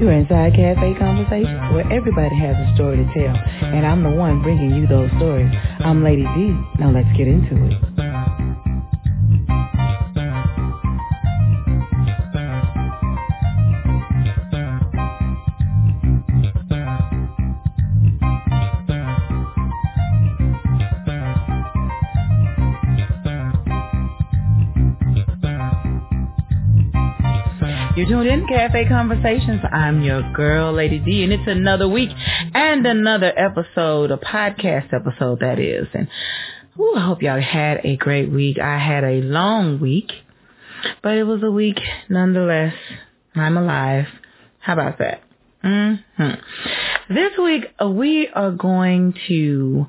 You're inside Cafe Conversations, where everybody has a story to tell, and I'm the one bringing you those stories. I'm Lady D. Now let's get into it. Tuned in Cafe Conversations. I'm your girl, Lady D, and it's another week and another episode, a podcast episode that is. And ooh, I hope y'all had a great week. I had a long week, but it was a week nonetheless. I'm alive. How about that? Mm-hmm. This week uh, we are going to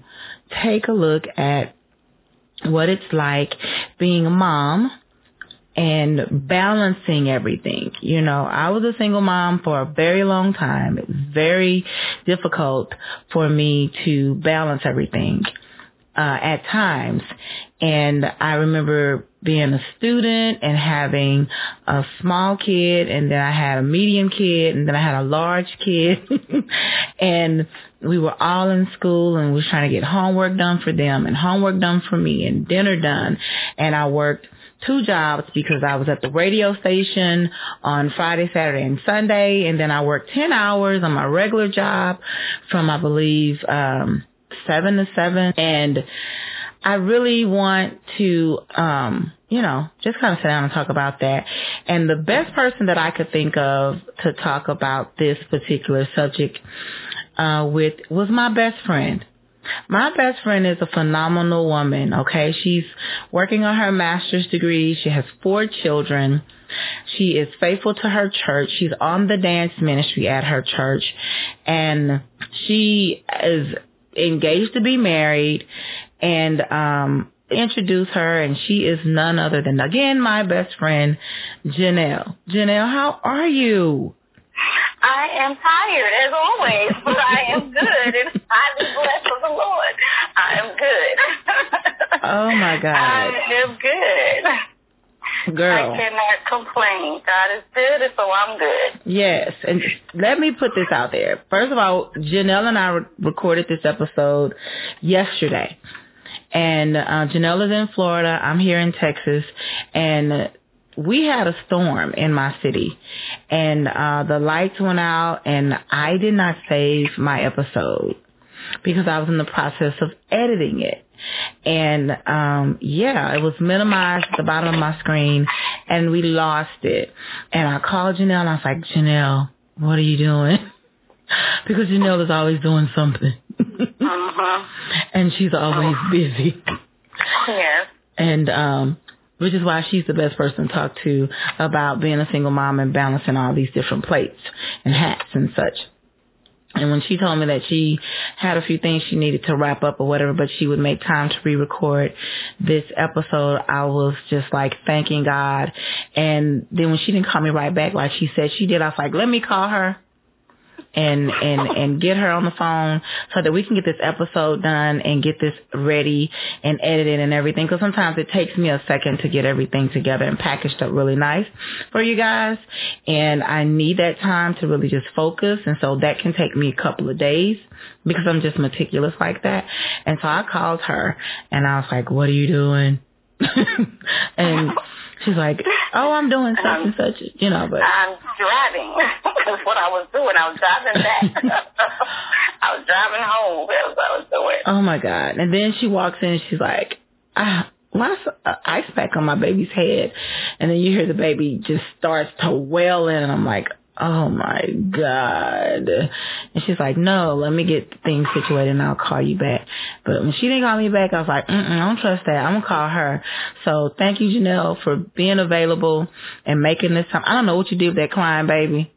take a look at what it's like being a mom and balancing everything. You know, I was a single mom for a very long time. It was very difficult for me to balance everything uh, at times. And I remember being a student and having a small kid and then I had a medium kid and then I had a large kid and we were all in school and we were trying to get homework done for them and homework done for me and dinner done and I worked two jobs because I was at the radio station on Friday, Saturday, and Sunday, and then I worked 10 hours on my regular job from, I believe, um, 7 to 7, and I really want to, um, you know, just kind of sit down and talk about that. And the best person that I could think of to talk about this particular subject uh, with was my best friend. My best friend is a phenomenal woman, okay? She's working on her master's degree. She has four children. She is faithful to her church. She's on the dance ministry at her church. And she is engaged to be married and um introduce her and she is none other than again my best friend Janelle. Janelle, how are you? I am tired as always, but I am good and highly blessed of the Lord. I am good. oh my God. I am good. Girl. I cannot complain. God is good and so I'm good. Yes. And let me put this out there. First of all, Janelle and I re- recorded this episode yesterday. And uh, Janelle is in Florida. I'm here in Texas. And we had a storm in my city and uh the lights went out and I did not save my episode because I was in the process of editing it. And um yeah, it was minimized at the bottom of my screen and we lost it. And I called Janelle and I was like, Janelle, what are you doing? because Janelle is always doing something. uh-huh. And she's always busy. Yes. And um which is why she's the best person to talk to about being a single mom and balancing all these different plates and hats and such. And when she told me that she had a few things she needed to wrap up or whatever, but she would make time to re-record this episode, I was just like thanking God. And then when she didn't call me right back like she said she did, I was like, let me call her and and and get her on the phone so that we can get this episode done and get this ready and edited and everything because sometimes it takes me a second to get everything together and packaged up really nice for you guys and I need that time to really just focus and so that can take me a couple of days because I'm just meticulous like that and so I called her and I was like what are you doing and she's like, "Oh, I'm doing such and such," you know. But I'm driving. That's what I was doing. I was driving back. I was driving home. That's what I was doing. Oh my god! And then she walks in. and She's like, ah, "Why uh, ice pack on my baby's head?" And then you hear the baby just starts to wail in, and I'm like, oh my God. And she's like, no, let me get things situated and I'll call you back. But when she didn't call me back, I was like, Mm-mm, I don't trust that. I'm to call her. So thank you, Janelle, for being available and making this time. I don't know what you did with that client, baby.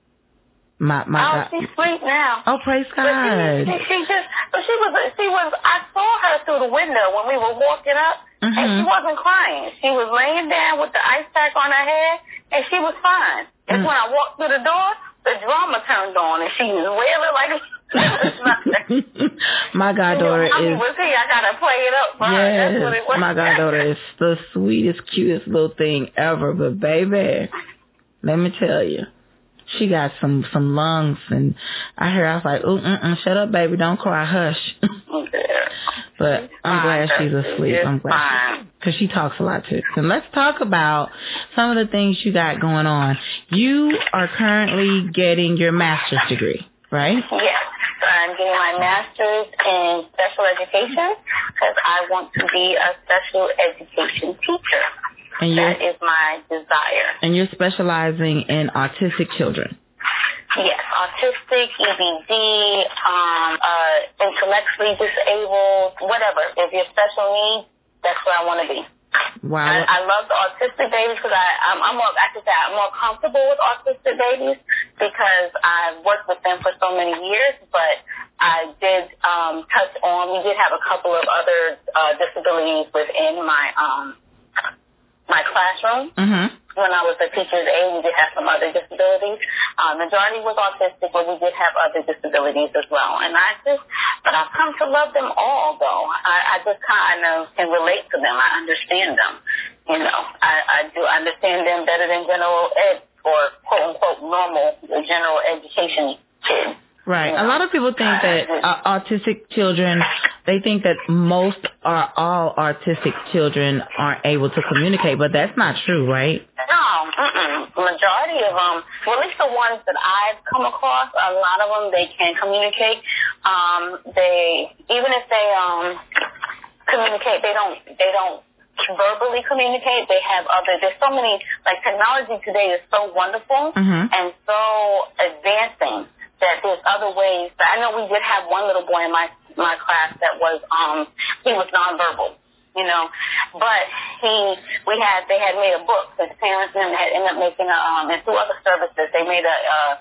My, my oh, God. she's sweet now. Oh, praise God. But she, she just, she was, she was, I saw her through the window when we were walking up mm-hmm. and she wasn't crying. She was laying down with the ice pack on her head and she was fine. And mm. when I walked through the door, the drama turned on, and she was wailing like. my goddaughter you know, is. Was here. I gotta play it up for yes, her. That's what it was. my goddaughter is the sweetest, cutest little thing ever. But baby, let me tell you, she got some some lungs, and I heard I was like, "Ooh, mm, shut up, baby, don't cry, hush." but I'm glad she's asleep. I'm glad because she talks a lot too. And let's talk about some of the things you got going on. You are currently getting your master's degree, right? Yes. I'm getting my master's in special education because I want to be a special education teacher. And that is my desire. And you're specializing in autistic children. Yes, autistic, EBD, um, uh, intellectually disabled, whatever. If you're special needs, that's where I want to be. Wow. I, I love the autistic babies because I, I'm, I'm more, I could say I'm more comfortable with autistic babies because I've worked with them for so many years, but I did um, touch on, we did have a couple of other uh, disabilities within my um, my classroom. Mm-hmm. When I was a teacher's aide, we did have some other disabilities. Uh, majority was autistic, but we did have other disabilities as well. And I just, but I've come to love them all, though. I, I just kind of can relate to them. I understand them. You know, I, I do understand them better than general ed or quote unquote normal general education kids. Right. A lot of people think that uh, autistic children, they think that most or all autistic children aren't able to communicate, but that's not true, right? No, mm-mm. majority of them, well, at least the ones that I've come across, a lot of them they can communicate. Um, they even if they um communicate, they don't they don't verbally communicate. They have other. There's so many like technology today is so wonderful mm-hmm. and so advancing that there's other ways. But I know we did have one little boy in my my class that was um he was nonverbal, you know, but he we had they had made a book. His parents and him had ended up making a um and through other services they made a uh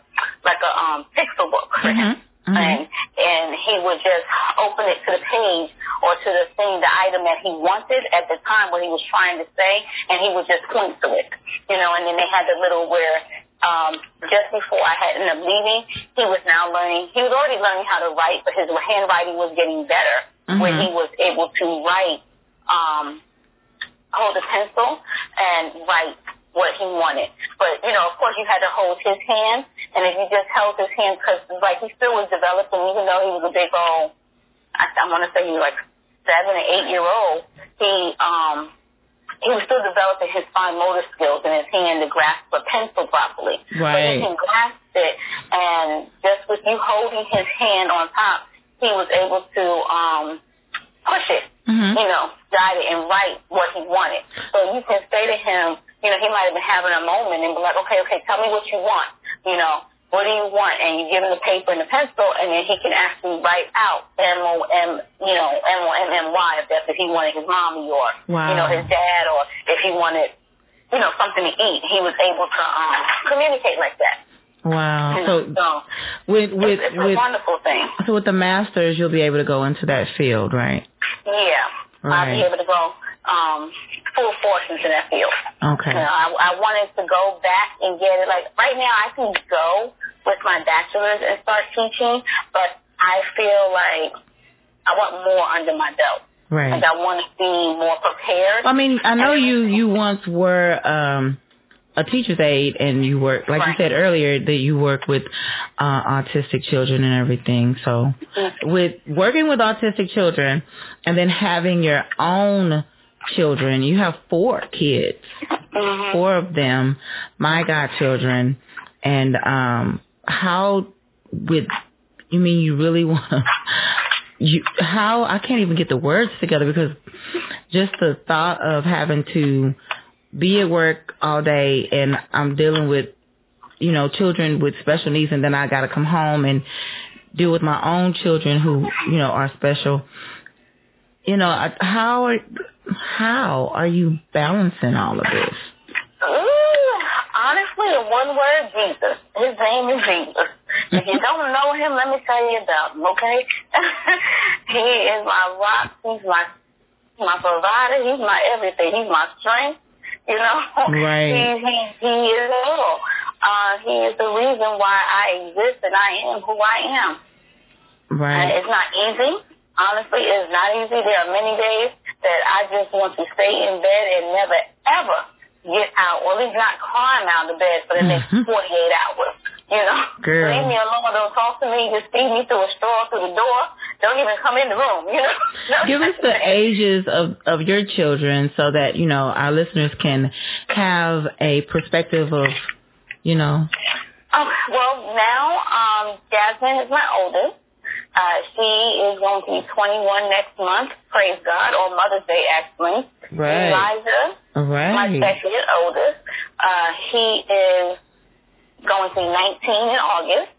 like a um pixel book for him. Mm-hmm. Mm-hmm. And and he would just open it to the page or to the thing, the item that he wanted at the time what he was trying to say, and he would just point to it, you know. And then they had the little where um, just before I had ended up leaving, he was now learning. He was already learning how to write, but his handwriting was getting better, mm-hmm. where he was able to write, um, hold a pencil and write what he wanted. But you know, of course, you had to hold his hand, and if you just held his hand, because like he still was developing, even though he was a big old, I, I want to say he was like seven or eight year old, he um he was still developing his fine motor skills in his hand to grasp a pencil properly. Right. But he can grasp it, and just with you holding his hand on top, he was able to um push it, mm-hmm. you know, guide it and write what he wanted. So you can say to him, you know, he might have been having a moment and be like, okay, okay, tell me what you want, you know what do you want? And you give him the paper and the pencil, and then he can actually write out M O M, you know, M O M M Y if that's if he wanted his mommy or wow. you know his dad, or if he wanted, you know, something to eat. He was able to um, communicate like that. Wow. So, so with with it's, it's with wonderful thing. So with the masters, you'll be able to go into that field, right? Yeah, right. I'll be able to go um, full force into that field. Okay. You know, I, I wanted to go back and get it. Like right now, I can go with my bachelor's and start teaching, but I feel like I want more under my belt. Right. Like I want to be more prepared. I mean, I know you you once were um a teacher's aide and you work like right. you said earlier that you work with uh autistic children and everything. So mm-hmm. with working with autistic children and then having your own children. You have four kids, mm-hmm. four of them, my godchildren, and um, how with you mean you really want to you how I can't even get the words together because just the thought of having to be at work all day and I'm dealing with you know children with special needs and then I got to come home and deal with my own children who you know are special you know how are how are you balancing all of this? Ooh, honestly, in one word, Jesus. His name is Jesus. if you don't know him, let me tell you about him, okay? he is my rock. He's my my provider. He's my everything. He's my strength. You know, right? He he he is all. Uh, he is the reason why I exist and I am who I am. Right. Uh, it's not easy. Honestly, it's not easy. There are many days that I just want to stay in bed and never ever get out, or at least not climb out of bed for the next mm-hmm. 48 hours. You know, Girl. leave me alone. Don't talk to me. Just feed me through a straw through the door. Don't even come in the room. You know. Give us the ages of of your children so that you know our listeners can have a perspective of, you know. Oh, well, now um, Jasmine is my oldest. Uh, she is going to be 21 next month. Praise God, on Mother's Day, actually. Right. Elijah, All my right. second oldest, uh, he is going to be 19 in August.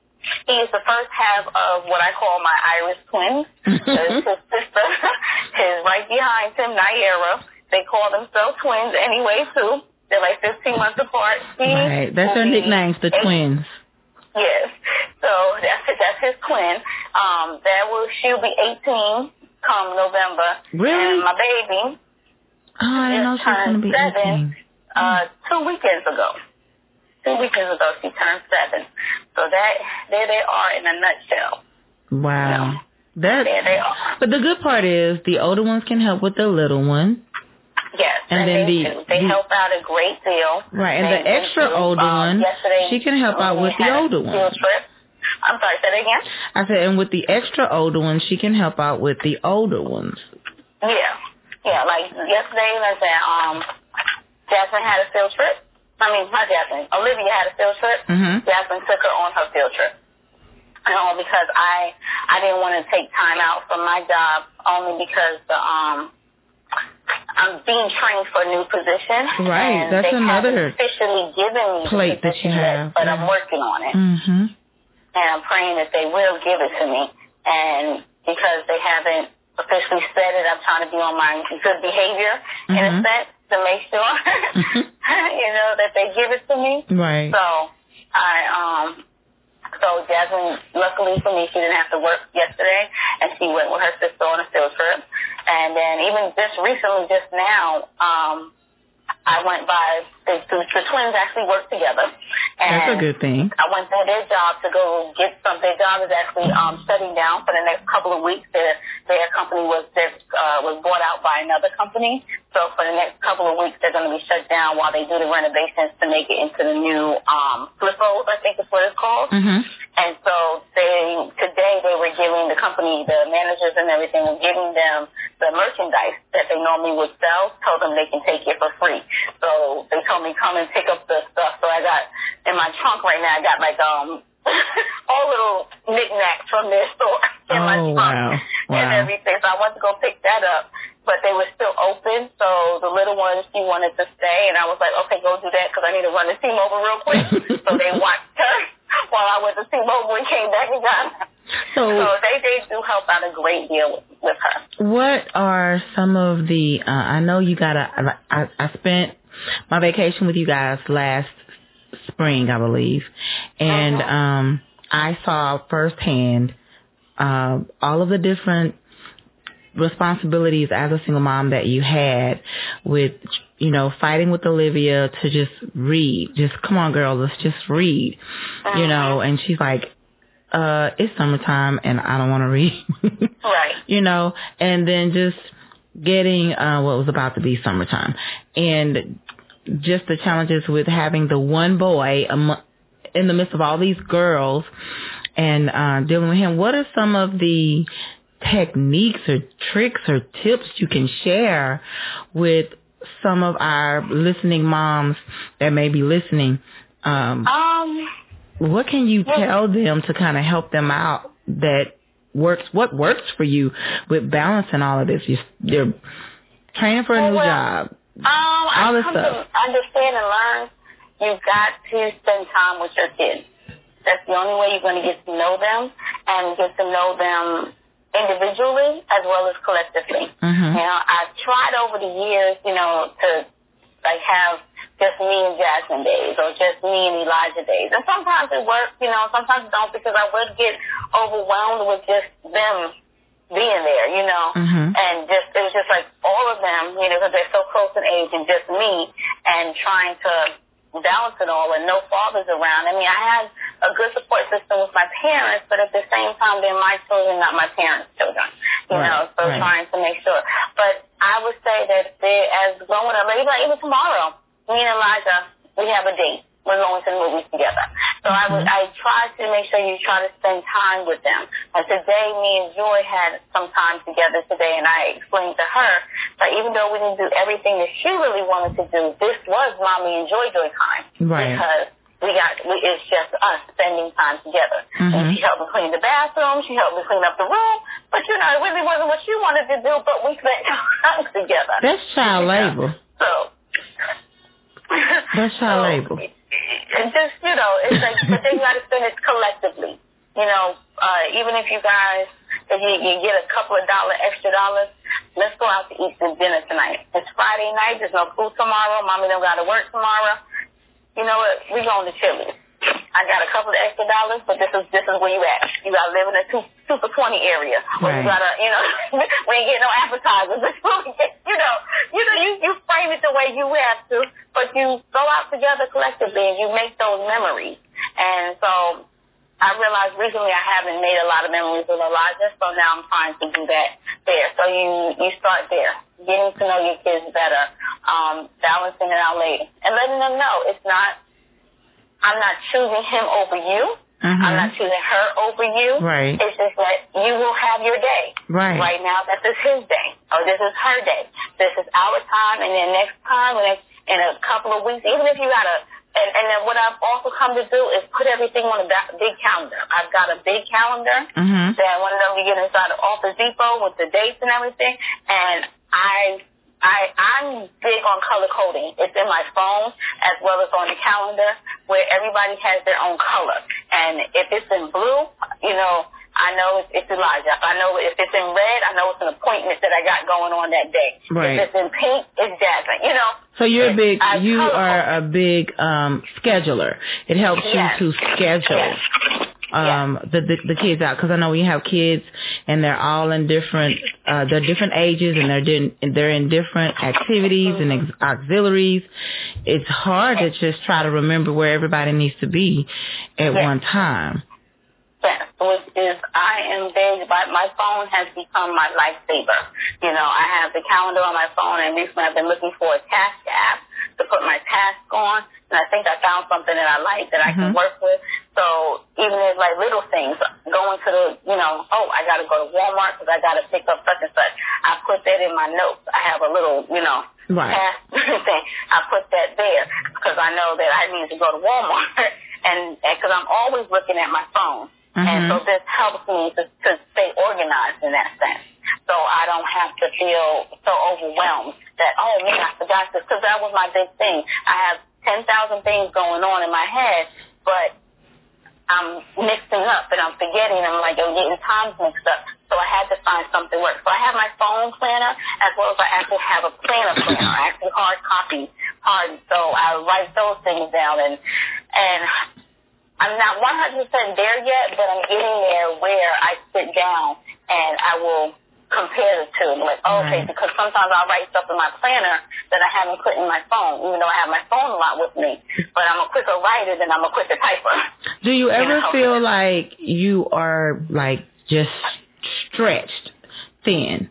He is the first half of what I call my Irish twins. his sister is right behind him, Naira. They call themselves twins anyway, too. They're like 15 months apart. He Right. That's their nicknames, the eight- twins. Yes. So that's that's his twin. Um, that will she'll be 18 come November. Really? And my baby, Oh, I didn't know she was going to be Just 18. uh, two weekends ago. Two weekends ago, she turned seven. So that there they are in a nutshell. Wow. That, There they are. but the good part is the older ones can help with the little one. Yes, And and, then they the- They the- help out a great deal. Right, and They- the extra do, older um, one, yesterday, she can help out with the older one. I'm sorry, say that again. I said, and with the extra older ones, she can help out with the older ones. Yeah. Yeah, like yesterday, like I said, um, Jasmine had a field trip. I mean, not Jasmine. Olivia had a field trip. Mhm. Jasmine took her on her field trip. You know, because I I didn't want to take time out from my job only because the um I'm being trained for a new position. Right, and that's they another haven't officially given me plate that you position yet, have, but yeah. I'm working on it Mm-hmm. and I'm praying that they will give it to me. And because they haven't officially said it, I'm trying to be on my good behavior in a Mhm. sense to make sure, you know, that they give it to me. Right. So I, um, so Jasmine, luckily for me, she didn't have to work yesterday, and she went with her sister on a field trip. And then even just recently, just now, um, I went by. The, the, the twins actually work together. And That's a good thing. I went to their job to go get some. Their job is actually um, shutting down for the next couple of weeks. Their their company was their, uh, was bought out by another company. So for the next couple of weeks, they're going to be shut down while they do the renovations to make it into the new um, Flippos, I think is what it's called. Mm-hmm. And so they today they were giving the company, the managers and everything were giving them the merchandise that they normally would sell. Told them they can take it for free. So they told me come and pick up the stuff. So I got in my trunk right now. I got like um all little knickknacks from their store in my Oh, trunk wow. and everything. So I went to go pick that up. But they were still open, so the little one, she wanted to stay, and I was like, okay, go do that because I need to run the T-Mobile real quick. so they watched her while I went to T-Mobile and came back and got her. So- so they, they do help out a great deal with, with her. What are some of the? Uh, I know you got a. I, I spent my vacation with you guys last spring, I believe, and Uh-huh. um, I saw firsthand uh, all of the different responsibilities as a single mom that you had with you know fighting with Olivia to just read just come on girl let's just read you know and she's like uh it's summertime and I don't want to read Right. you know, and then just getting uh what was about to be summertime and just the challenges with having the one boy amo- in the midst of all these girls and uh dealing with him. What are some of the techniques or tricks or tips you can share with some of our listening moms that may be listening? Um Um, what can you tell them to kind of help them out that works what works for you with balancing all of this you, you're training for a new Well, job um, I All this stuff. to understand and learn you've got to spend time with your kids. That's the only way you're going to get to know them and get to know them individually as well as collectively. Mhm. You know, I've tried over the years, you know, to like have just me and Jasmine days or just me and Elijah days. And sometimes it works, you know, sometimes it don't because I would get overwhelmed with just them being there, you know. Mhm. And just it was just like all of them, you know, because they're so close in age and just me and trying to balance it all and no fathers around. I mean, I had a good support system with my parents, but at the same time, they're my children, not my parents' children. You Right, know, so right. trying to make sure. But I would say that they, as growing up, even, even tomorrow, me and Elijah, we have a date. We're going to the movies together. So I would, I try to make sure you try to spend time with them. And today, me and Joy had some time together today, and I explained to her that even though we didn't do everything that she really wanted to do, this was mommy and Joy Joy time. Right. Because we got, we, it's just us spending time together. And Mhm. she helped me clean the bathroom, she helped me clean up the room, but you know, it really wasn't what she wanted to do, but we spent time together. That's child labor. So. That's So, labor. And just, you know, it's like, but then you got to spend it collectively. You know, uh, even if you guys, if you, you get a couple of dollar, extra dollars, let's go out to eat some dinner tonight. It's Friday night. There's no food tomorrow. Mommy don't got to work tomorrow. You know what? We going to Chili's. I got a couple of extra dollars, but this is this is where you at. You got to live in a two, super twenty area. Where Right. you gotta, you know, we ain't getting no appetizers. you know, you know, you you frame it the way you have to, but you go out together collectively and you make those memories. And so I realized recently I haven't made a lot of memories with Elijah, so now I'm trying to do that there. So you you start there, getting to know your kids better, um, balancing it out later, and letting them know it's not. I'm not choosing him over you. I'm Mhm. not choosing her over you. Right. It's just that you will have your day. Right. Right now, that is his day, or this is her day. This is our time, and then next time, and in a couple of weeks, even if you got a, and, and then what I've also come to do is put everything on a big calendar. I've got a big calendar Mhm. that one of them you get inside of Office Depot with the dates and everything, and I. I, I'm big on color coding. It's in my phone as well as on the calendar where everybody has their own color. And if it's in blue, you know, I know it's, it's Elijah. I know if it's in red, I know it's an appointment that I got going on that day. Right. If it's in pink, it's Jasmine. You know. So you're a big, I you color are a big um scheduler. It helps Yes. you to schedule Yes. Um the, the the kids out because I know we have kids and they're all in different uh they're different ages and they're din- they're in different activities and ex- auxiliaries. It's hard to just try to remember where everybody needs to be at Yes. one time. Yes, which is I am big, but my phone has become my lifesaver. You know, I have the calendar on my phone, and recently I've been looking for a task app to put my task on, and I think I found something that I like that I can Mhm. work with. So even if like little things, going to the, you know, oh, I got to go to Walmart because I got to pick up such and such. I put that in my notes. I have a little, you know, Right. task thing. I put that there because I know that I need to go to Walmart, and because I'm always looking at my phone. And so this helps me to, to stay organized in that sense. So I don't have to feel so overwhelmed that, oh man, I forgot this. Because that was my big thing. I have 10,000 things going on in my head, but I'm mixing up and I'm forgetting. I'm like, I'm getting times mixed up. So I had to find something work. So I have my phone planner as well as I actually have a planner planner, actually hard copy, hard. So I write those things down and, and I'm not 100% there yet, but I'm getting there where I sit down and I will compare the two. Like, oh, okay, because sometimes I'll write stuff in my planner that I haven't put in my phone, even though I have my phone a lot with me. But I'm a quicker writer than I'm a quicker typer. Do you ever know. feel like you are like just stretched thin?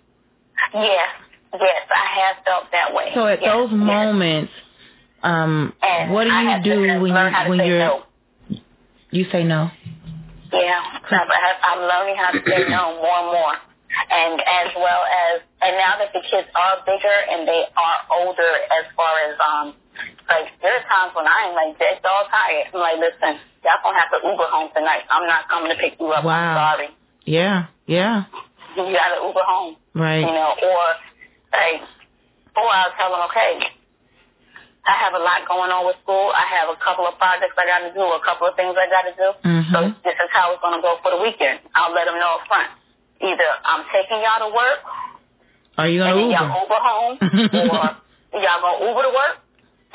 Yes, yes, I have felt that way. So at Yes, those yes. moments, um, And what do you do when you when you're no. you say no? Yeah, I have, I'm learning how to say no more and more. And as well as, and now that the kids are bigger and they are older as far as, um, like, there are times when I am like dead dog tired. I'm like, listen, y'all gonna have to Uber home tonight. I'm not coming to pick you up. Wow. I'm sorry. Yeah, yeah, You gotta Uber home. Right. You know, or, like, or I'll tell them, okay, I have a lot going on with school. I have a couple of projects I gotta do, a couple of things I gotta do. So Mhm. this is how it's going to go for the weekend. I'll let them know up front. Either I'm taking y'all to work, Are you and gonna then Uber? y'all Uber home, or y'all to Uber to work,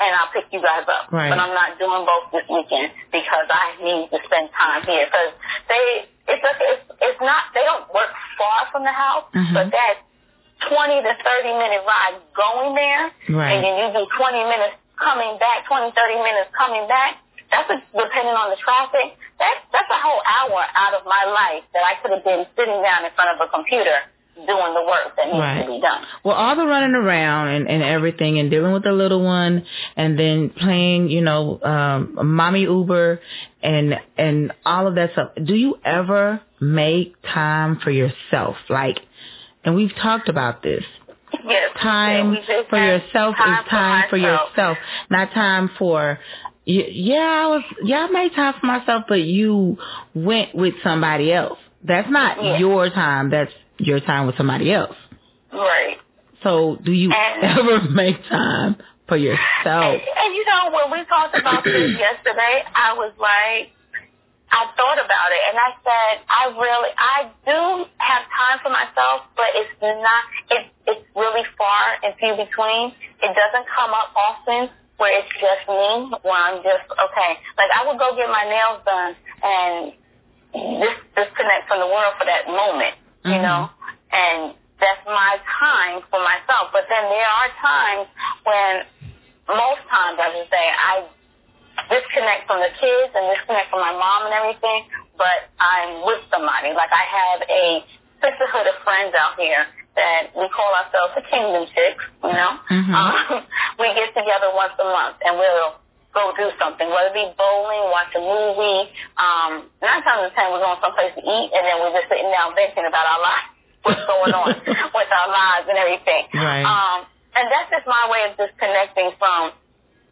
and I'll pick you guys up. Right. But I'm not doing both this weekend because I need to spend time here. Because they, it's, a, it's it's not they don't work far from the house, Mhm. but that 20 to 30 minute ride going there, Right. and then you do 20 minutes coming back, 20, 30 minutes coming back. That's a, depending on the traffic. That's that's a whole hour out of my life that I could have been sitting down in front of a computer doing the work that needs right. to be done. Well, all the running around and, and everything and dealing with the little one and then playing, you know, um, mommy Uber and, and all of that stuff. Do you ever make time for yourself? Like, and we've talked about this. Yes. Time for yourself time is time for, for yourself, not time for yeah, I was yeah, I made time for myself, but you went with somebody else. That's not yeah. your time. That's your time with somebody else. Right. So, do you and, ever make time for yourself? And, and you know, when we talked about this yesterday, I was like, I thought about it and I said, I really, I do have time for myself, but it's not, it, it's really far and few between. It doesn't come up often where it's just me, where I'm just, okay. Like I would go get my nails done and just disconnect from the world for that moment, you mm-hmm. know, and that's my time for myself. But then there are times when, most times I should say, I disconnect from the kids and disconnect from my mom and everything, but I'm with somebody. Like I have a sisterhood of friends out here that we call ourselves the Kingdom Chicks, you know. Mm-hmm. Um, we get together once a month and we'll go do something, whether it be bowling, watch a movie. Um, nine times out of ten we're going someplace to eat and then we're just sitting down venting about our lives, what's going on with our lives and everything. Right. Um, and that's just my way of disconnecting from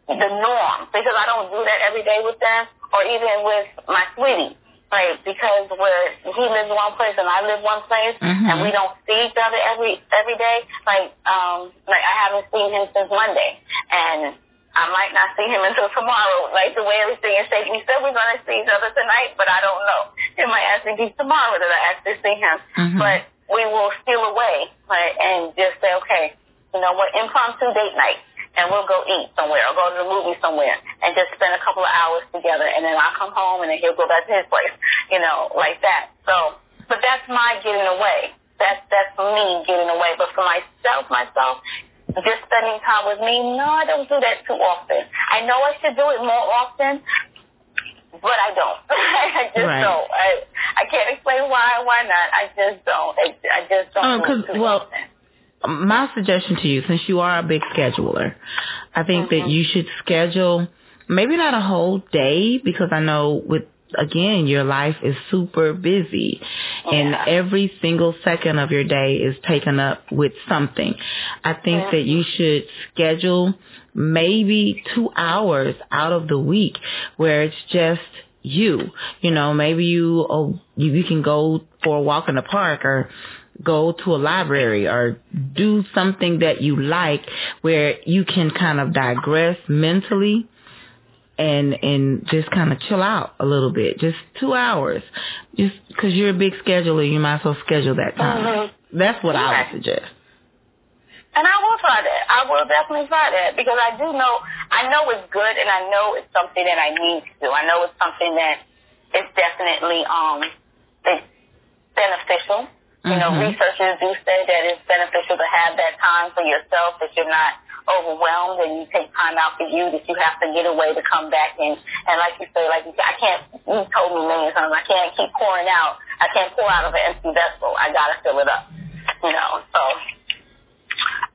the norm because I don't do that every day with them or even with my sweetie. Right, because we're he lives one place and I live one place, mm-hmm. and we don't see each other every every day. Like um, like I haven't seen him since Monday, and I might not see him until tomorrow. Like the way everything is shaking, we said we're gonna see each other tonight, but I don't know. It might actually be tomorrow that I actually see him, mm-hmm. but we will steal away, right, and just say, okay, you know what, impromptu date night and we'll go eat somewhere or go to the movie somewhere and just spend a couple of hours together and then I'll come home and then he'll go back to his place, you know, like that. So, but that's my getting away. That's, that's me getting away. But for myself, myself, just spending time with me, no, I don't do that too often. I know I should do it more often, but I don't. I just right. don't. I I can't explain why. Why not? I just don't. I, I just don't. Oh, because well, often my suggestion to you, since you are a big scheduler, I think that mm-hmm. you should schedule maybe not a whole day because I know with again your life is super busy oh, and every single second of your day is taken up with something. I think that you should schedule maybe two hours out of the week where it's just you. You know, maybe you oh you, you can go for a walk in the park or go to a library or do something that you like where you can kind of digress mentally and and just kind of chill out a little bit just two hours just because you're a big scheduler you might as well schedule that time mm-hmm. that's what yeah. i would suggest and I will try that. I will definitely try that because I do know, I know it's good and I know it's something that I need to do. I know it's something that is definitely, um, it's beneficial you know, mm-hmm. researchers do say that it's beneficial to have that time for yourself, that you're not overwhelmed and you take time out for you, that you have to get away to come back and, and like you say, like you say, I can't, you told me many times, I can't keep pouring out. I can't pour out of an empty vessel. I gotta fill it up, you know, so.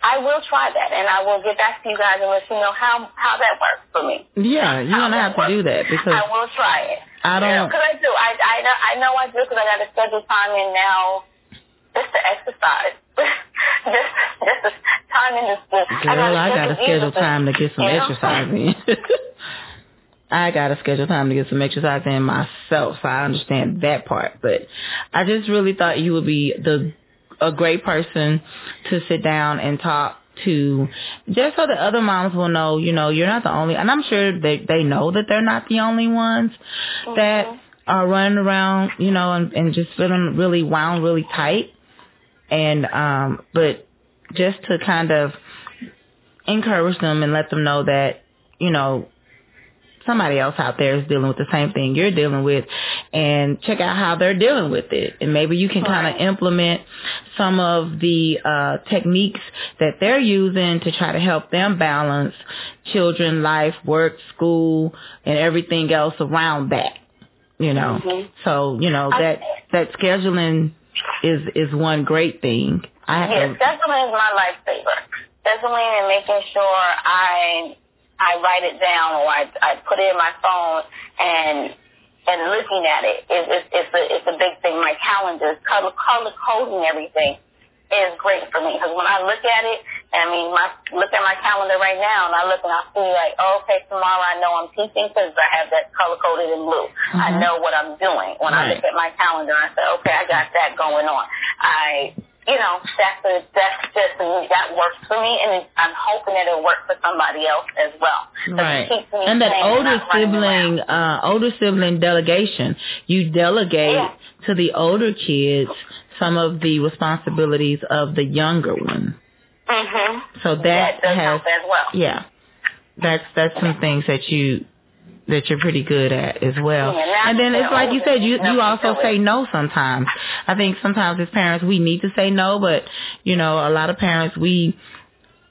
I will try that, and I will get back to you guys and let you know how how that works for me. Yeah, you're gonna have to do that because I will try it. I don't because I do. I I know I know I do because I got to schedule time in now just to exercise. just just the time in the school. Girl, I got to schedule time to get some exercise in. I got to schedule time to get some exercise in myself, so I understand that part. But I just really thought you would be the a great person to sit down and talk to just so the other moms will know, you know, you're not the only and I'm sure that they know that they're not the only ones mm-hmm. that are running around, you know, and, and just feeling really wound really tight and um but just to kind of encourage them and let them know that you know somebody else out there is dealing with the same thing you're dealing with and check out how they're dealing with it. And maybe you can kind of implement some of the uh techniques that they're using to try to help them balance children life work school and everything else around that you know. Mm-hmm. so you know that that scheduling is is one great thing. I yes, scheduling is my lifesaver. Scheduling and making sure I I write it down or I I put it in my phone and and looking at it is it's, it's a it's a big thing. My calendars, color color coding everything is great for me because when I look at it, I mean, my look at my calendar right now and I look and I see like, oh, okay, tomorrow I know I'm teaching because I have that color coded in blue. Mm-hmm. I know what I'm doing when right. I look at my calendar. I say, okay, I got that going on. I you know, that's a, that's just that works for me, and I'm hoping that it'll work for somebody else as well. Right. And that older sibling, uh, older sibling delegation, you delegate yeah. to the older kids some of the responsibilities of the younger one. Mhm. So that, that has, well. yeah, that's that's some things that you that you're pretty good at as well. Yeah, and then it's like you said, you you also say no sometimes. I think sometimes as parents we need to say no, but you know, a lot of parents we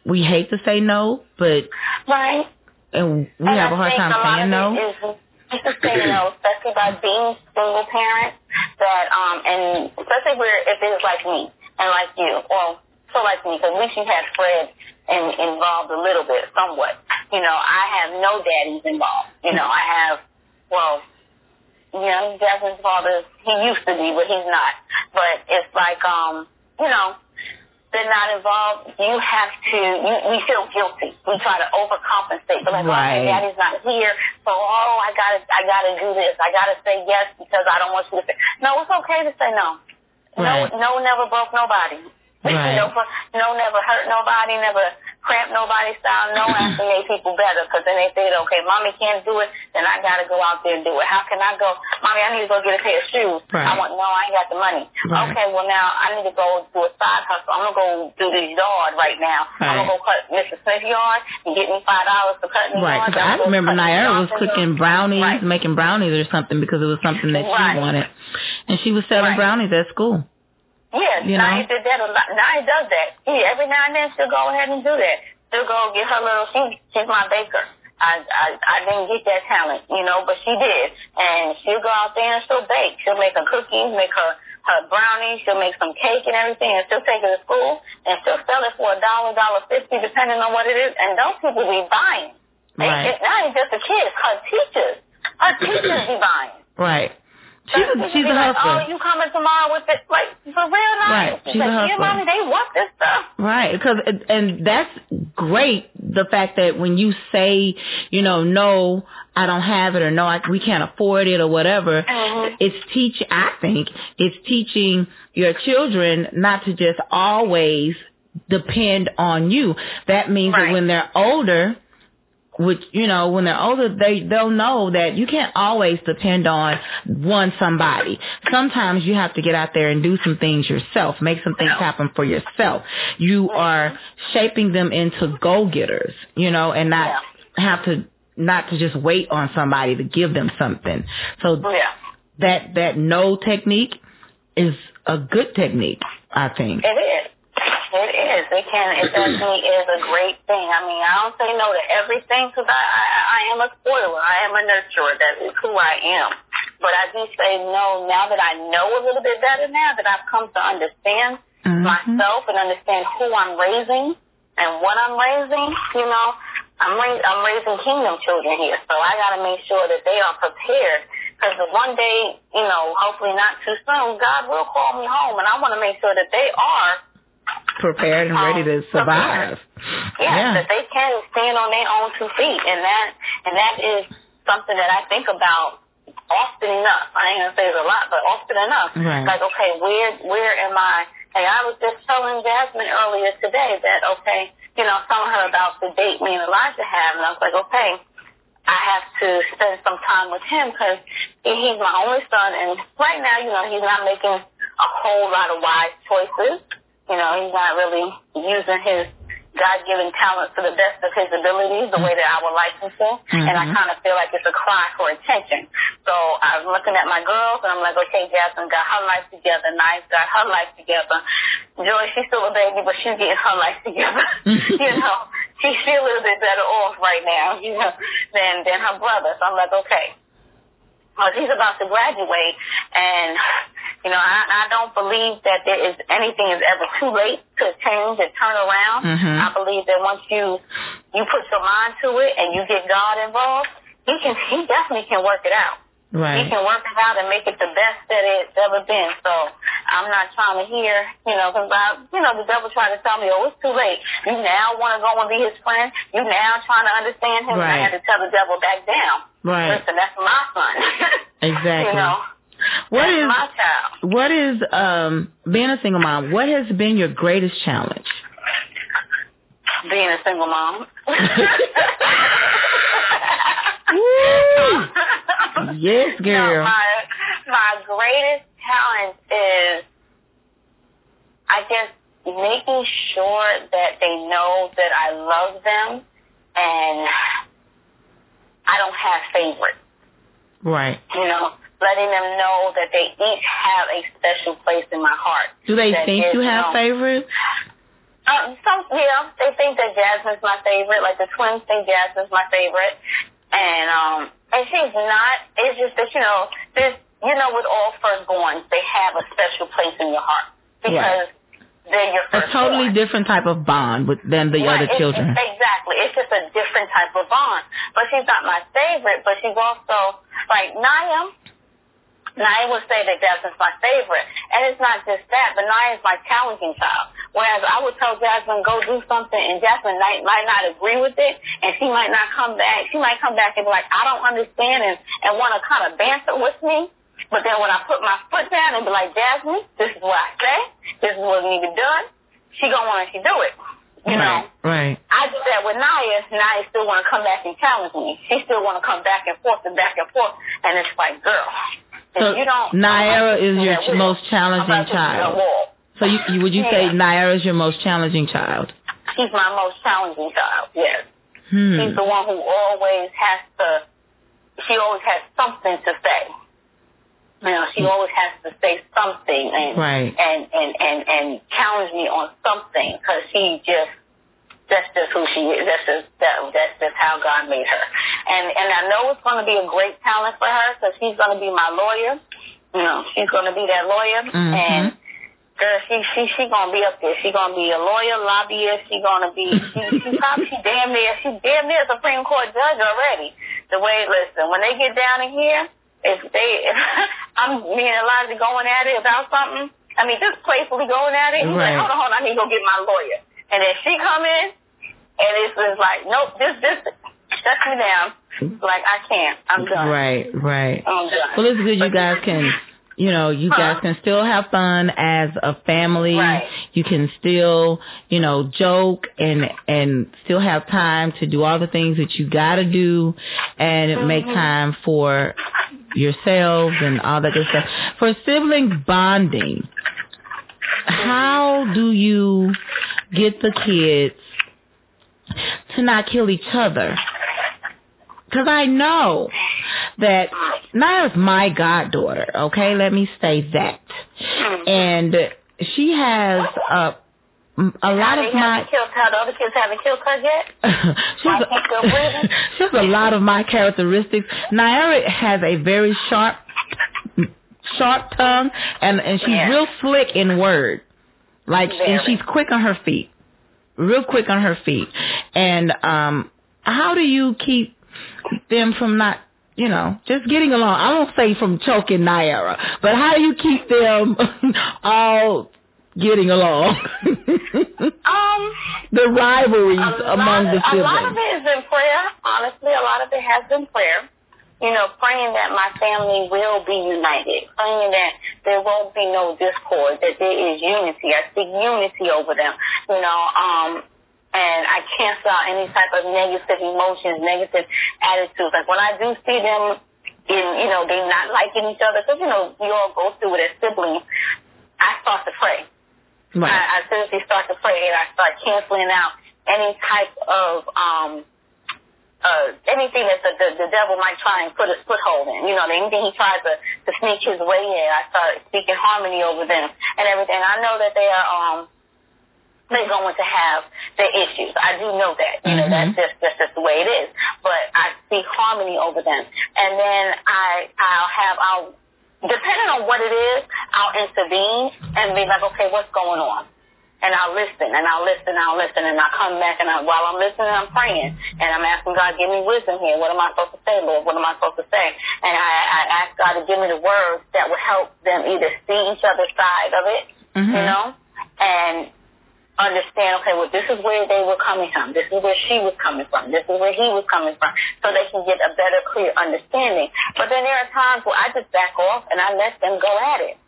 we hate to say no, but right. And we and have I a hard time saying no. Just to say no, especially by being single parents, that um, and especially where if it's like me and like you, well, so like me, because at least you had Fred in, involved a little bit, somewhat. You know, I have no daddies involved. You know, I have, well, you know, Jasmine's father, he used to be, but he's not. But it's like, um, you know, they're not involved. You have to, you, we feel guilty. We try to overcompensate. But like, right. oh, daddy's not here. So, oh, I gotta, I gotta do this. I gotta say yes because I don't want you to say, no, it's okay to say no. Right. No, no never broke nobody. Right. no, no, never hurt nobody, never cramp nobody's style. No actually made people better because then they said, okay, mommy can't do it, then I got to go out there and do it. How can I go? Mommy, I need to go get a pair of shoes. Right. I want, no, I ain't got the money. Right. Okay, well now I need to go do a side hustle. I'm going to go do the yard right now. Right. I'm going to go cut Mr. Smith's yard and get me $5 for cutting the right. yard. Right, I remember Naira was cooking brownies, right. making brownies or something because it was something that she wanted. And she was selling brownies at school. Yeah, you Naya did that a lot. Naya does that. Yeah, every now and then she'll go ahead and do that. She'll go get her little. She, she's my baker. I, I I didn't get that talent, you know, but she did, and she'll go out there and she'll bake. She'll make her cookies, make her her brownies. She'll make some cake and everything, and she'll take it to school and she'll sell it for a dollar, dollar fifty, depending on what it is. And those people be buying. Right. It's not just the kids. Her teachers, her teachers be buying. Right. She's a, she's a like, hustler. Oh, you coming tomorrow with it? Like for real, nice. Right. She's like, a hustler. Yeah, mommy, they want this stuff. Right, because and that's great. The fact that when you say, you know, no, I don't have it, or no, I, we can't afford it, or whatever, mm-hmm. it's teach. I think it's teaching your children not to just always depend on you. That means right. that when they're older, which you know when they're older they they'll know that you can't always depend on one somebody. Sometimes you have to get out there and do some things yourself make some things happen for yourself. You are shaping them into go getters you know and not have to not to just wait on somebody to give them something. So oh, that that no technique is a good technique i think. It is it is. It can. It definitely is a great thing. I mean, I don't say no to everything because I, I I am a spoiler. I am a nurturer. That is who I am. But I do say no now that I know a little bit better. Now that I've come to understand mm-hmm. myself and understand who I'm raising and what I'm raising. You know, I'm ra- I'm raising kingdom children here, so I got to make sure that they are prepared. Because one day, you know, hopefully not too soon, God will call me home, and I want to make sure that they are prepared and ready oh, to survive. Yeah, yeah, that they can stand on their own two feet, and that and that is something that I think about often enough. I ain't gonna say it's a lot, but often enough. Right. Like, okay, where where am I? And I was just telling Jasmine earlier today that okay, you know, telling her about the date me and Elijah have, and I was like, okay, I have to spend some time with him because he's my only son, and right now, you know, he's not making a whole lot of wise choices. You know, he's not really using his God-given talents to the best of his abilities the way that I would like him to. Mm-hmm. And I kind of feel like it's a cry for attention. So I'm looking at my girls and I'm like, okay, Jasmine got her life together. Nice got her life together. Joy, she's still a baby, but she's getting her life together. you know, she's still a little bit better off right now, you know, than, than her brother. So I'm like, okay. Well, she's about to graduate and You know, I, I don't believe that there is anything is ever too late to change and turn around. Mhm. I believe that once you you put your mind to it and you get God involved, he can he definitely can work it out. He can work it out and make it the best that it's ever been. So I'm not trying to hear, you know, because I, you know, the devil tried to tell me, oh, it's too late. You now want to go and be his friend. You now trying to understand him. And I had to tell the devil back down. Right. Listen, that's my son. Exactly. you know, What that's is my child. what is um being a single mom? What has been your greatest challenge? Being a single mom. Yes, No, girl. my my greatest challenge is, I guess, making sure that they know that I love them, and I don't have favorites. Right. You know, letting them know that they each have a special place in my heart. Do they think you have know, favorites? Um, some, yeah, they think that Jasmine's my favorite. Like the twins think Jasmine's my favorite, and um, and she's not. It's just that you know, there's you know, with all firstborns, they have a special place in your heart because they're your A totally different type of bond with than the Right, other it's- children. exactly. It's just a different type of bond. But she's not my favorite, but she's also like Naya. Naya would say that Jasmine's my favorite. And it's not just that, but Naya's my challenging child. Whereas I would tell Jasmine, go do something, and Jasmine might, might not agree with it, and she might not come back. She might come back and be like, I don't understand, and, and want to kind of banter with me. But then when I put my foot down and be like, Jasmine, this is what I say, this is what needs to be done, she gonna want to do it. You know? right. Right. I did that with Naya. Naya still want to come back and challenge me. She still want to come back and forth and back and forth. And it's like, girl, So. Naira is your we- most challenging child. So you, you would you say Yeah. Naira is your most challenging child? She's my most challenging child. Yes, Hmm. she's the one who always has to. She always has something to say. You know, she always has to say something and Right. and and and and challenge me on something because she just that's just who she is. That's just that that's just how God made her. And and I know it's going to be a great talent for her because she's going to be my lawyer. You know, she's going to be that lawyer Mhm. and. Girl, she she she gonna be up there. She gonna be a lawyer, lobbyist. She gonna be she she probably she damn near she damn near a Supreme Court judge already. The way listen, when they get down in here, if they if I'm me and Elijah going at it about something, I mean just playfully going at it. He's Right. like, hold on, hold on, I need to go get my lawyer. And then she come in, and it's just like, nope, this this shut me down. Like I can't. I'm done. Right. Right. I'm done. Well, it's good you guys can, you know, you guys can still have fun as a family. Right. You can still, you know, joke and and still have time to do all the things that you got to do, and make Mhm. time for yourselves and all that good stuff. For sibling bonding, how do you get the kids to not kill each other? Because I know that Naya's my goddaughter, okay? Let me say that. And she has a, a lot of my... killed her. The other kids haven't killed her yet. she's, Why can't they breathe? she has a lot of my characteristics. Naira has a very sharp, sharp tongue, and and she's Yeah. real slick in word. Like, and she's quick on her feet, real quick on her feet. And um, how do you keep them from not? You know, just getting along. I won't say from choking Naira, but how do you keep them all getting along? Um, the rivalries among lot, the siblings. A lot of it is in prayer. Honestly, a lot of it has been prayer. You know, praying that my family will be united. Praying that there won't be no discord. That there is unity. I speak unity over them. You know, um, and I cancel out any type of negative emotions, negative attitudes. Like when I do see them in, you know, they not liking each other, because you know we all go through it as siblings. I start to pray. Right. I, I seriously start to pray and I start canceling out any type of um uh anything that the, the the devil might try and put a foothold in. You know, anything he tries to to sneak his way in, I start speaking harmony over them and everything. I know that they are um they're going to have their issues. I do know that. You know, Mhm. that's just that's just the way it is. But I speak harmony over them. And then I I'll have I'll depending on what it is, I'll intervene and be like, okay, what's going on? And I'll listen and I'll listen and I'll listen and I'll come back and I, while I'm listening, I'm praying and I'm asking God, give me wisdom here. What am I supposed to say, Lord? What am I supposed to say? And I, I ask God to give me the words that will help them either see each other's side of it, mm-hmm. you know, and understand, okay, well, this is where they were coming from. This is where she was coming from. This is where he was coming from. So they can get a better, clear understanding. But then there are times where I just back off and I let them go at it.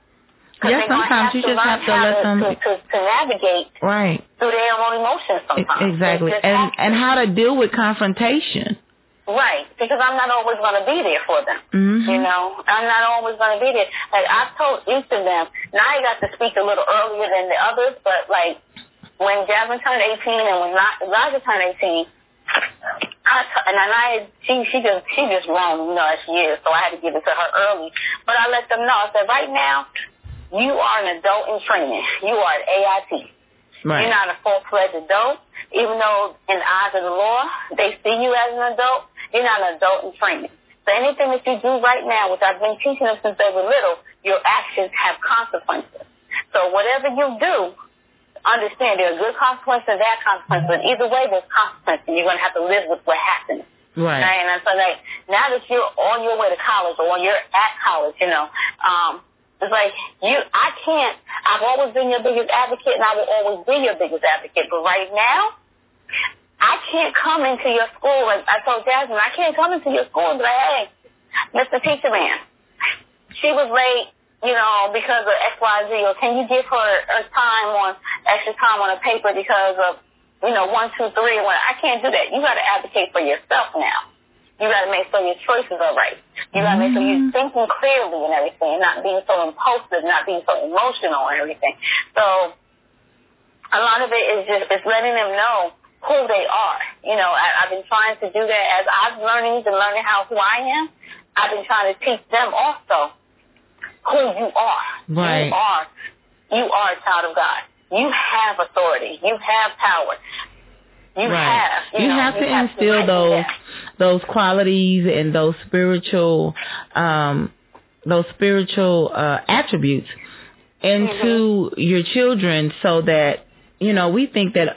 Yeah, sometimes you just have to let them to, to, to navigate right through their own emotions. Sometimes exactly, and and how to deal with confrontation. Right, because I'm not always going to be there for them. Mm-hmm. You know, I'm not always going to be there. Like I've told each of them. Now I got to speak a little earlier than the others, but like when Jasmine turned 18 and when Elijah turned 18, I t- and I she she just she just grown, you know, as she is, so I had to give it to her early. But I let them know. I said, right now, you are an adult in training. You are an AIT. Right. You're not a full-fledged adult. Even though in the eyes of the law, they see you as an adult, you're not an adult in training. So anything that you do right now, which I've been teaching them since they were little, your actions have consequences. So whatever you do, understand there are good consequences and bad consequences. But either way, there's consequences. And you're going to have to live with what happens. Right. right. And so like now that you're on your way to college or you're at college, you know, um, it's like you, I can't. I've always been your biggest advocate, and I will always be your biggest advocate. But right now, I can't come into your school. And I told Jasmine, I can't come into your school and be like, hey, Mr. Teacher Man, she was late, you know, because of X, Y, Z. Or can you give her a time on extra time on a paper because of, you know, one, two, three. Well, I can't do that. You got to advocate for yourself now. You got to make sure your choices are right. You got to make sure you're mm-hmm. thinking clearly and everything, and not being so impulsive, not being so emotional and everything. So a lot of it is just it's letting them know who they are. You know, I, I've been trying to do that as I've learning and learning how who I am. I've been trying to teach them also who you are. Right. You are you are a child of God. You have authority. You have power. You right. have. You, you know, have to have instill to those those qualities and those spiritual um those spiritual uh attributes into mm-hmm. your children so that you know we think that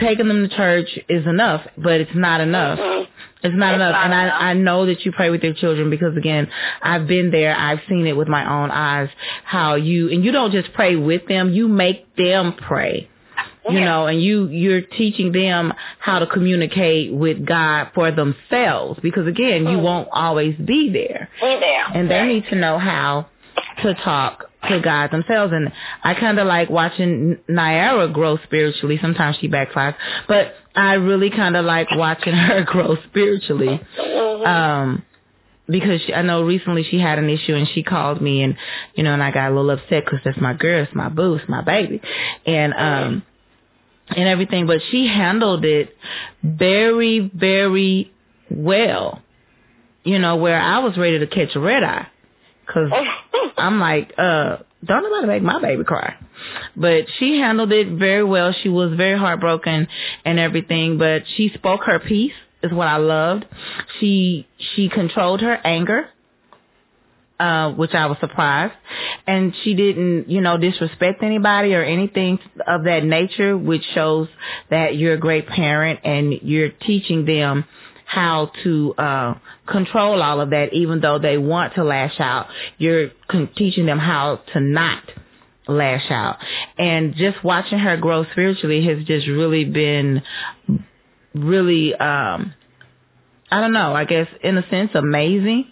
taking them to church is enough but it's not enough mm-hmm. it's not it's enough not and enough. i i know that you pray with your children because again i've been there i've seen it with my own eyes how you and you don't just pray with them you make them pray you yeah. know, and you you're teaching them how to communicate with God for themselves because again, you mm. won't always be there. Be there. And they need to know how to talk to God themselves. And I kind of like watching Naira grow spiritually. Sometimes she backfires, but I really kind of like watching her grow spiritually. Mm-hmm. Um, because she, I know recently she had an issue and she called me and, you know, and I got a little upset because that's my girl, it's my boo, it's my baby. And, um, and everything, but she handled it very, very well. You know, where I was ready to catch a red eye. Cause I'm like, uh, don't nobody make my baby cry. But she handled it very well. She was very heartbroken and everything, but she spoke her piece is what I loved. She, she controlled her anger uh, which I was surprised. And she didn't, you know, disrespect anybody or anything of that nature, which shows that you're a great parent and you're teaching them how to uh control all of that even though they want to lash out. You're teaching them how to not lash out. And just watching her grow spiritually has just really been really um I don't know I guess in a sense amazing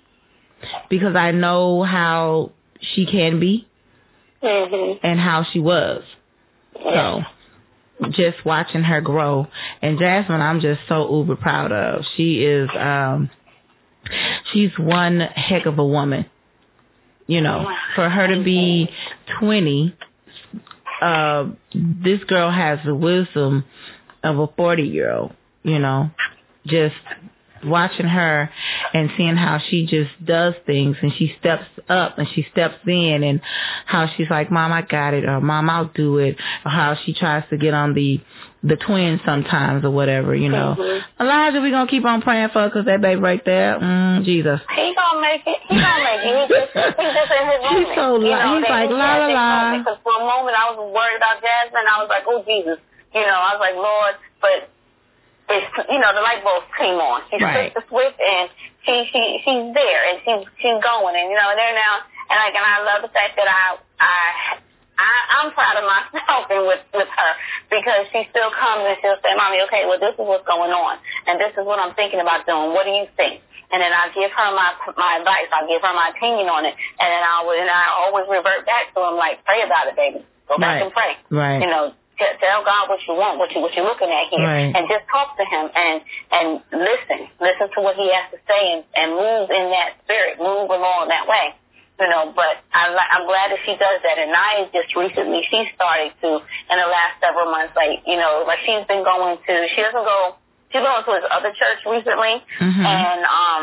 because I know how she can be mm-hmm. and how she was. So just watching her grow and Jasmine I'm just so uber proud of. She is um she's one heck of a woman. You know, for her to be 20 uh this girl has the wisdom of a 40 year old, you know. Just watching her and seeing how she just does things and she steps up and she steps in and how she's like, Mom, I got it, or Mom, I'll do it, or how she tries to get on the the twins sometimes or whatever, you know. Mm-hmm. Elijah, we gonna keep on praying for because that baby right there, mm, Jesus. He gonna make it. He gonna make it. He just, he just in his moment. He's so you know, he's like la la la. Because for a moment I was worried about Jasmine. I was like, oh Jesus, you know. I was like, Lord, but it's you know the light bulb came on. She right. the switch and she she she's there and she's she's going and you know there now and like and I love the fact that I I I, I'm proud of myself and with, with her because she still comes and she'll say, Mommy, okay, well, this is what's going on. And this is what I'm thinking about doing. What do you think? And then I give her my my advice. I give her my opinion on it. And then I would, and I always revert back to him like, pray about it, baby. Go back right. and pray. Right. You know, tell God what you want, what you what you're looking at here, right. and just talk to Him and and listen, listen to what He has to say, and, and move in that spirit, move along that way you know, but I'm, I'm glad that she does that. And I just recently, she started to, in the last several months, like, you know, like she's been going to, she doesn't go, she's going to his other church recently. Mm-hmm. And, um,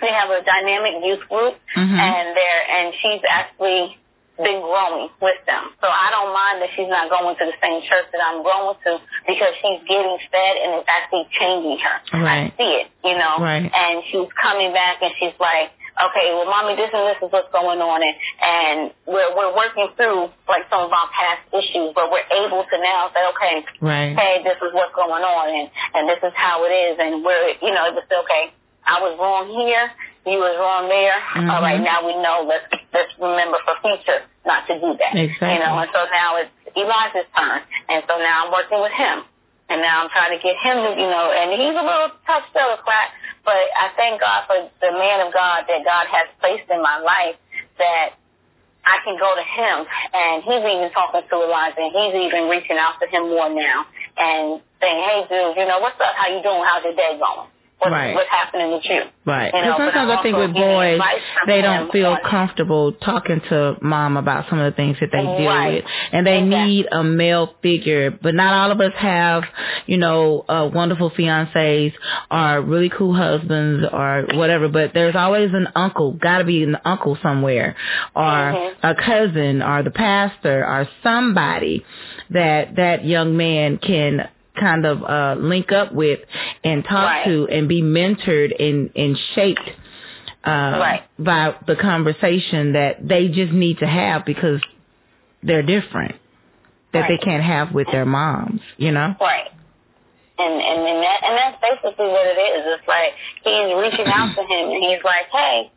they have a dynamic youth group mm-hmm. and they're, and she's actually been growing with them. So I don't mind that she's not going to the same church that I'm going to because she's getting fed and it's actually changing her. Right. I see it, you know. Right. And she's coming back and she's like, okay, well, mommy, this and this is what's going on, and and we're we're working through like some of our past issues, but we're able to now say, okay, right. hey, this is what's going on, and and this is how it is, and we're you know it just okay, I was wrong here, you was wrong there. Mm-hmm. All right, now we know. Let's let's remember for future not to do that. Exactly. You know, and so now it's Elijah's turn, and so now I'm working with him. And now I'm trying to get him to, you know, and he's a little tough still, crack, but I thank God for the man of God that God has placed in my life that I can go to him and he's even talking to Elijah and he's even reaching out to him more now and saying, hey dude, you know, what's up? How you doing? How's your day going? What's, right. what's happening with you? Right. You know, sometimes I think with boys, they don't feel comfortable talking to mom about some of the things that they deal right. with, and they exactly. need a male figure. But not all of us have, you know, uh, wonderful fiancés or really cool husbands or whatever. But there's always an uncle, got to be an uncle somewhere, or mm-hmm. a cousin, or the pastor, or somebody that that young man can kind of uh link up with and talk right. to and be mentored and and shaped uh right. by the conversation that they just need to have because they're different that right. they can't have with their moms, you know? Right. And and and, that, and that's basically what it is. It's like he's reaching out to him and he's like, Hey,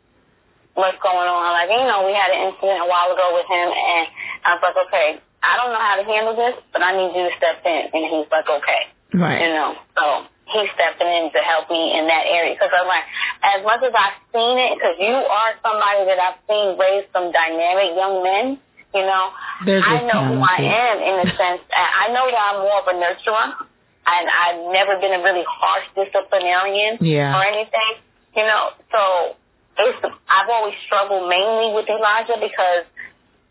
what's going on? Like, you know, we had an incident a while ago with him and I was like, Okay, I don't know how to handle this, but I need you to step in. And he's like, okay. Right. You know, so he's stepping in to help me in that area. Because I'm like, as much as I've seen it, because you are somebody that I've seen raise some dynamic young men, you know, There's I know who I am in a sense. I know that I'm more of a nurturer. And I've never been a really harsh disciplinarian yeah. or anything, you know. So it's I've always struggled mainly with Elijah because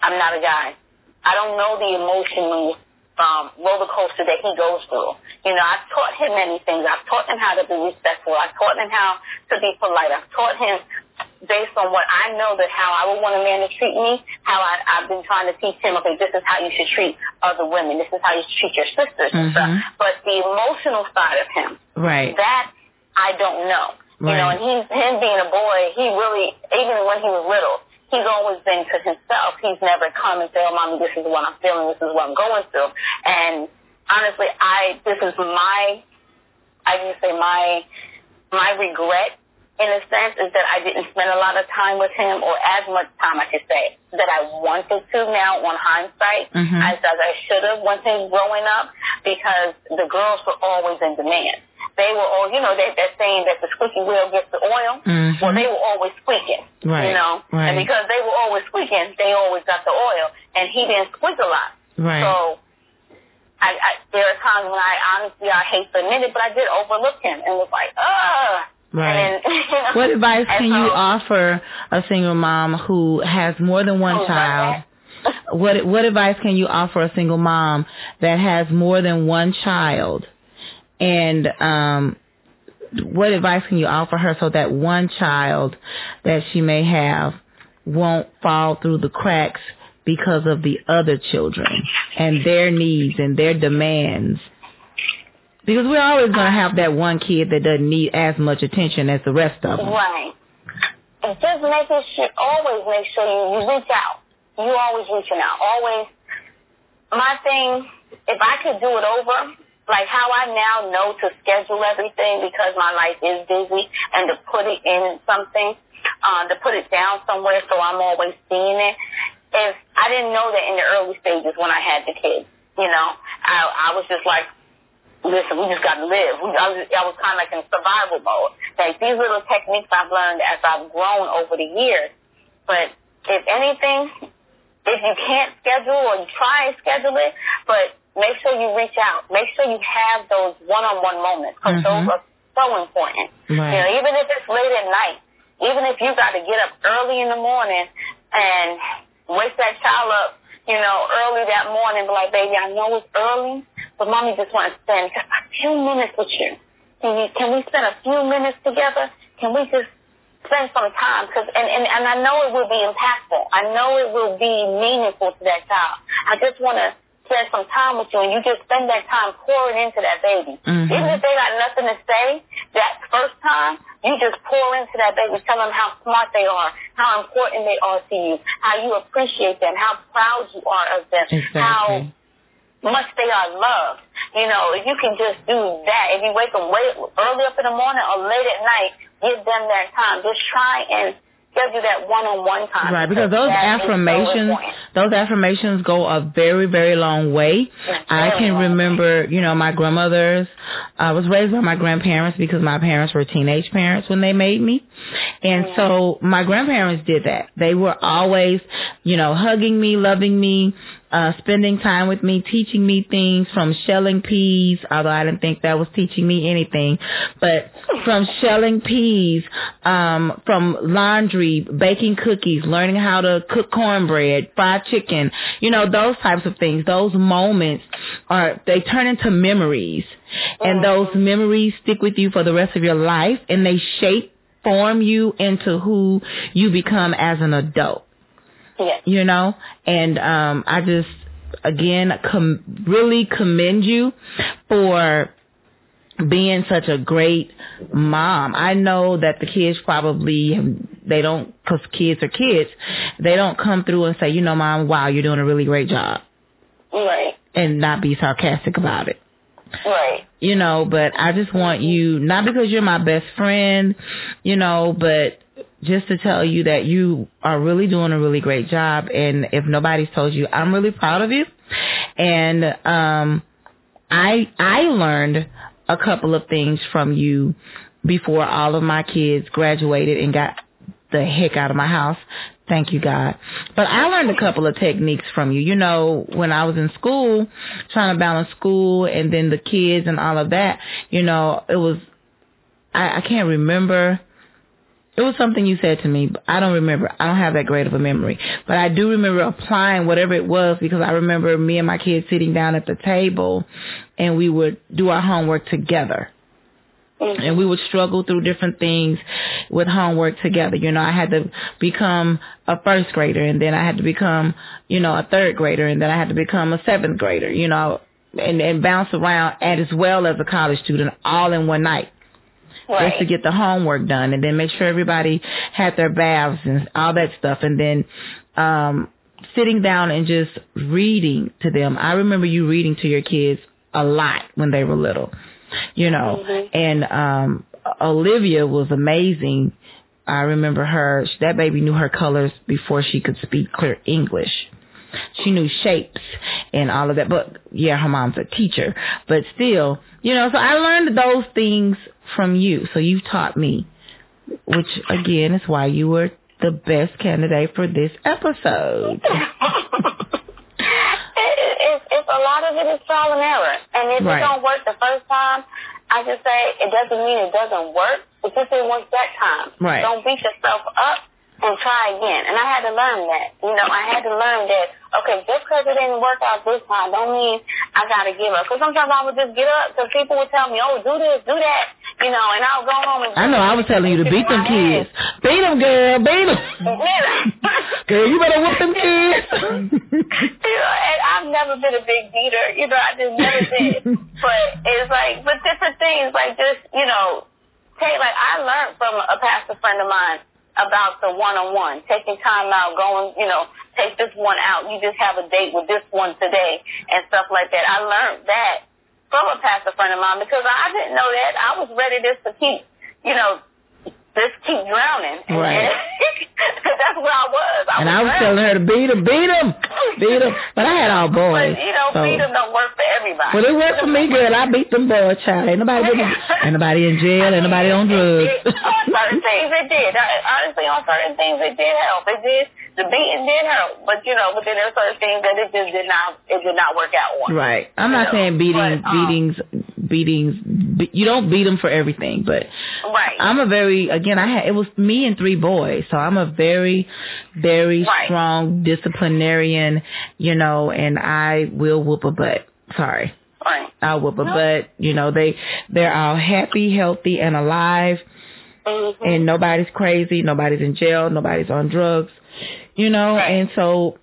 I'm not a guy. I don't know the emotional um, roller coaster that he goes through. You know, I've taught him many things. I've taught him how to be respectful. I've taught him how to be polite. I've taught him based on what I know that how I would want a man to treat me, how I, I've been trying to teach him, okay, this is how you should treat other women. This is how you should treat your sisters and stuff. Mm-hmm. But the emotional side of him, Right. that I don't know. You know, and he's him being a boy, he really, even when he was little, he's always been to himself. He's never come and said, "Oh, mommy, this is what I'm feeling. This is what I'm going through." And honestly, I this is my, I can say my, my regret in a sense is that I didn't spend a lot of time with him, or as much time I should say that I wanted to. Now, on hindsight, Mhm. as as I should have when he growing up, because the girls were always in demand. They were all, you know, they, they're saying that the squeaky wheel gets the oil. Mhm. Well, they were always squeaking, Right, you know, right. and because they were always squeaking, they always got the oil, and he didn't squeak a lot. Right. So, I, I there are times when I honestly I hate to admit it, but I did overlook him and was like, ugh. Right. Then, you know, What advice can you offer a single mom who has more than one Oh, child? What what advice can you offer a single mom that has more than one child and um what advice can you offer her so that one child that she may have won't fall through the cracks because of the other children and their needs and their demands? Because we're always going to have that one kid that doesn't need as much attention as the rest of them. Right. And just making sure, always make sure you, reach out. You always reaching out. Always. My thing, if I could do it over, like how I now know to schedule everything because my life is busy and to put it in something, uh, to put it down somewhere so I'm always seeing it. If I didn't know that in the early stages when I had the kids, you know, I, I was just like, listen, we just got to live. I was, I was kind of like in survival mode. Like these little techniques I've learned as I've grown over the years. But if anything, if you can't schedule or you try and schedule it, but make sure you reach out. Make sure you have those one-on-one moments because mm-hmm. those are so important. Right. You know, even if it's late at night, even if you got to get up early in the morning and wake that child up, you know, early that morning, be like, baby, I know it's early, but mommy just wants to spend just a few minutes with you. Can you, can we spend a few minutes together? Can we just spend some time? Cause, and, and, and I know it will be impactful. I know it will be meaningful to that child. I just want to spend some time with you and you just spend that time pouring into that baby. Mm-hmm. Even if they got nothing to say that first time, you just pour into that baby, tell them how smart they are, how important they are to you, how you appreciate them, how proud you are of them, exactly. how much they are loved. You know, if you can just do that, if you wake them way early up in the morning or late at night, give them that time. Just try and schedule that one-on-one time. Right, because those affirmations, so those affirmations go a very, very long way. I can remember, you know, my grandmother's. I was raised by my grandparents because my parents were teenage parents when they made me, and mm-hmm. so my grandparents did that. They were always, you know, hugging me, loving me, uh, spending time with me, teaching me things from shelling peas, although I didn't think that was teaching me anything, but from shelling peas, um, from laundry, baking cookies, learning how to cook cornbread, fried chicken, you know, those types of things. Those moments are, they turn into memories and those memories stick with you for the rest of your life and they shape, form you into who you become as an adult. Yes. You know, and um, I just again com- really commend you for being such a great mom. I know that the kids probably they don't because kids are kids. They don't come through and say, you know, mom, wow, you're doing a really great job. Right. And not be sarcastic about it. Right. You know, but I just want you, not because you're my best friend, you know, but just to tell you that you are really doing a really great job. And if nobody's told you, I'm really proud of you. And um, I I learned a couple of things from you before all of my kids graduated and got the heck out of my house. Thank you, God. But I learned a couple of techniques from you. You know, when I was in school, trying to balance school and then the kids and all of that, you know, it was, I, I can't remember it was something you said to me. But I don't remember. I don't have that great of a memory. But I do remember applying whatever it was because I remember me and my kids sitting down at the table and we would do our homework together. Mm-hmm. And we would struggle through different things with homework together. You know, I had to become a first grader and then I had to become, you know, a third grader and then I had to become a seventh grader, you know, and, and bounce around and as well as a college student all in one night right. just to get the homework done and then make sure everybody had their baths and all that stuff and then um sitting down and just reading to them. I remember you reading to your kids a lot when they were little. You know, mm-hmm. and um Olivia was amazing. I remember her that baby knew her colors before she could speak clear English. She knew shapes and all of that. But yeah, her mom's a teacher. But still, you know, so I learned those things from you. So you taught me, which again is why you were the best candidate for this episode. it, it, it's a lot of it is trial and error. And if right. it don't work the first time, I just say it doesn't mean it doesn't work. It just didn't work that time. Right. Don't beat yourself up and try again. And I had to learn that. You know, I had to learn that, okay, just because it didn't work out this time don't mean I got to give up. Because sometimes I would just get up because people would tell me, oh, do this, do that. you know, and I'll go home and. I know. I was telling you to beat them kids. Beat them, girl. Beat them. girl, you better whoop them kids. you know, and I've never been a big beater. You know, I just never did. but it's like, but different things, like just, you know, take like I learned from a pastor friend of mine about the one-on-one, taking time out, going, you know, take this one out. You just have a date with this one today and stuff like that. I learned that from a pastor friend of mine because I didn't know that. I was ready just to keep, you know, just keep drowning. Right. Because that's where I was. I and was I was telling her to beat him, beat him, beat him. But I had all boys. But, you know, so. beat them don't work for everybody. Well, it worked for me, girl. I beat them boys, child. Ain't nobody, ain't nobody in jail, ain't nobody on drugs. On certain things it did. Honestly, on certain things it did help. It did the beating did help, but you know, but then there's certain things that it just did not it did not work out on. Right. I'm not know? saying beating but, um, beatings beatings. Be, you don't beat them for everything, but right. I'm a very again. I had it was me and three boys, so I'm a very very right. strong disciplinarian. You know, and I will whoop a butt. Sorry. Right. I'll whoop a no. butt. You know, they they're all happy, healthy, and alive. Mm-hmm. And nobody's crazy, nobody's in jail, nobody's on drugs you know, right. and so,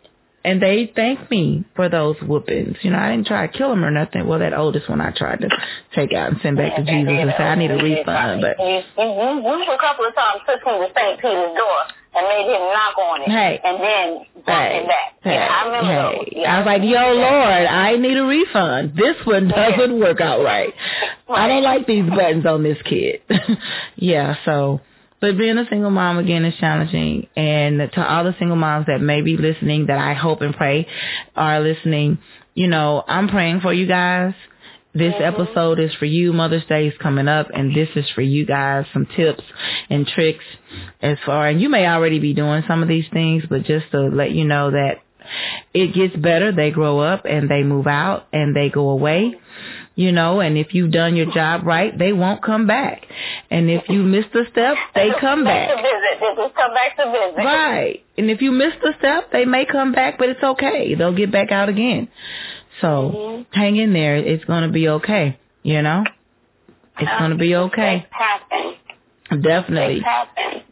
and they thank me for those whoopings. You know, I didn't try to kill them or nothing. Well, that oldest one I tried to take out and send back to Jesus and say, I need a refund. But you, you, you a couple of times took him to St. Peter's door and made him knock on it. Hey. And then brought hey. him back. Hey. Yeah, I remember hey. those. Yeah. I was like, yo, Lord, I need a refund. This one doesn't work out right. right. I don't like these buttons on this kid. yeah, so but being a single mom again is challenging. And to all the single moms that may be listening, that I hope and pray are listening, you know, I'm praying for you guys. This mm-hmm. episode is for you. Mother's Day is coming up, and this is for you guys. Some tips and tricks as far, and you may already be doing some of these things, but just to let you know that it gets better. They grow up and they move out and they go away you know, and if you've done your job right, they won't come back. And if you miss the step, they come back. To visit. They come back to visit. Right. And if you miss the step, they may come back, but it's okay. They'll get back out again. So mm-hmm. hang in there. It's going to be okay. You know, it's going to be okay. Definitely.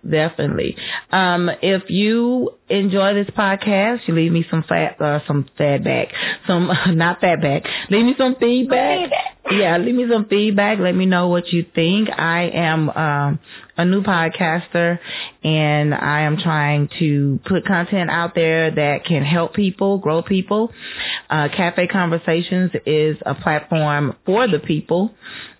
Definitely. Um, if you enjoy this podcast, you leave me some fat, uh, some feedback, some, not feedback, leave me some feedback. Yeah, leave me some feedback. Let me know what you think. I am, um, a new podcaster and I am trying to put content out there that can help people, grow people. Uh, Cafe Conversations is a platform for the people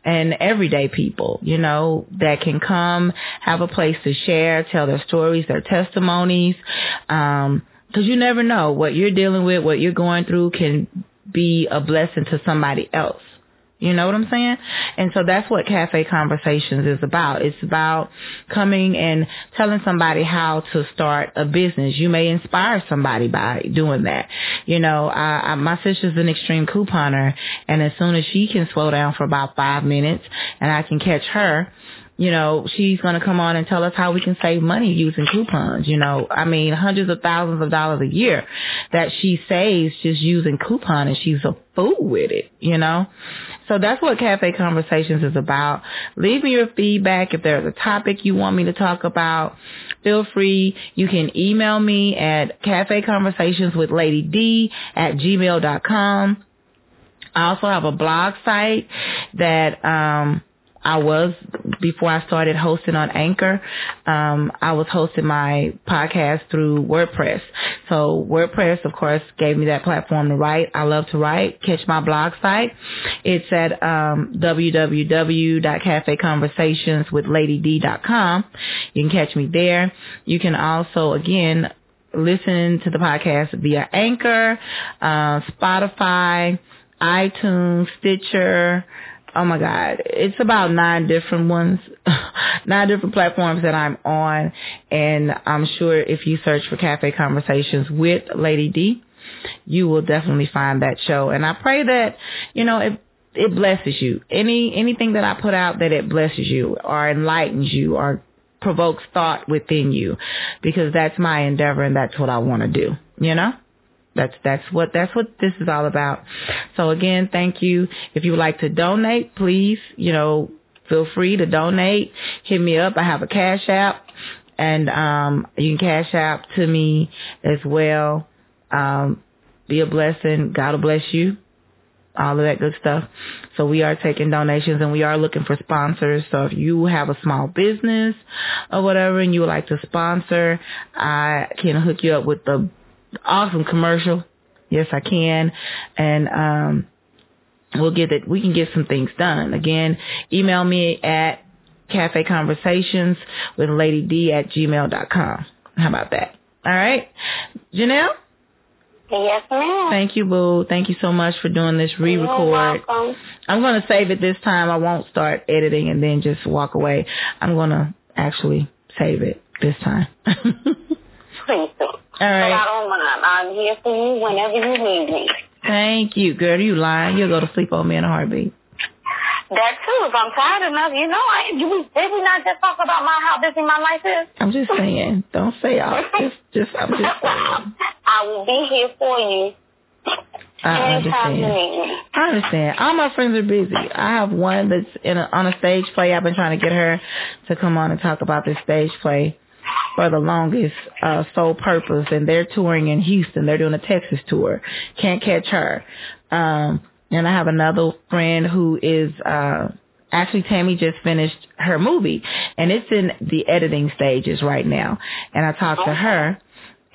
and everyday people, you know, that can come, have a place to share, tell their stories, their testimonies, um, cause you never know what you're dealing with, what you're going through can be a blessing to somebody else. You know what I'm saying? And so that's what Cafe Conversations is about. It's about coming and telling somebody how to start a business. You may inspire somebody by doing that. You know, I, I, my sister's an extreme couponer and as soon as she can slow down for about five minutes and I can catch her, you know, she's going to come on and tell us how we can save money using coupons. You know, I mean, hundreds of thousands of dollars a year that she saves just using coupon and she's a fool with it, you know? So that's what Cafe Conversations is about. Leave me your feedback. If there's a topic you want me to talk about, feel free. You can email me at Cafe Conversations with Lady D at gmail.com. I also have a blog site that, um, I was before I started hosting on Anchor. Um, I was hosting my podcast through WordPress. So WordPress, of course, gave me that platform to write. I love to write. Catch my blog site. It's at um. You can catch me there. You can also, again, listen to the podcast via Anchor, uh, Spotify, iTunes, Stitcher, oh my God, it's about nine different ones, nine different platforms that I'm on. And I'm sure if you search for Cafe Conversations with Lady D, you will definitely find that show. And I pray that, you know, it, it blesses you. Any, anything that I put out that it blesses you or enlightens you or provokes thought within you because that's my endeavor and that's what I want to do, you know? That's that's what that's what this is all about. So again, thank you. If you would like to donate, please, you know, feel free to donate. Hit me up. I have a cash app and um you can cash app to me as well. Um be a blessing. God will bless you. All of that good stuff. So we are taking donations and we are looking for sponsors. So if you have a small business or whatever and you would like to sponsor, I can hook you up with the awesome commercial. Yes, I can. And um we'll get it. We can get some things done. Again, email me at cafe conversations with lady d at gmail dot com. How about that? All right. Janelle? Yes, ma'am. Thank you, Boo. Thank you so much for doing this re-record. You're welcome. I'm going to save it this time. I won't start editing and then just walk away. I'm going to actually save it this time. Please do. But I don't mind. I'm here for you whenever you need me. Thank you, girl. You lying. You'll go to sleep on me in a heartbeat. That too. If I'm tired enough, you know, I you, did we not just talk about my how busy my life is? I'm just saying. Don't say all. Just, just, I'm just saying. I will be here for you I anytime you understand. me. I understand. All my friends are busy. I have one that's in a, on a stage play. I've been trying to get her to come on and talk about this stage play for the longest uh, sole purpose, and they're touring in Houston. They're doing a Texas tour. Can't catch her. Um, and I have another friend who is uh, actually Tammy just finished her movie, and it's in the editing stages right now. And I talked to her.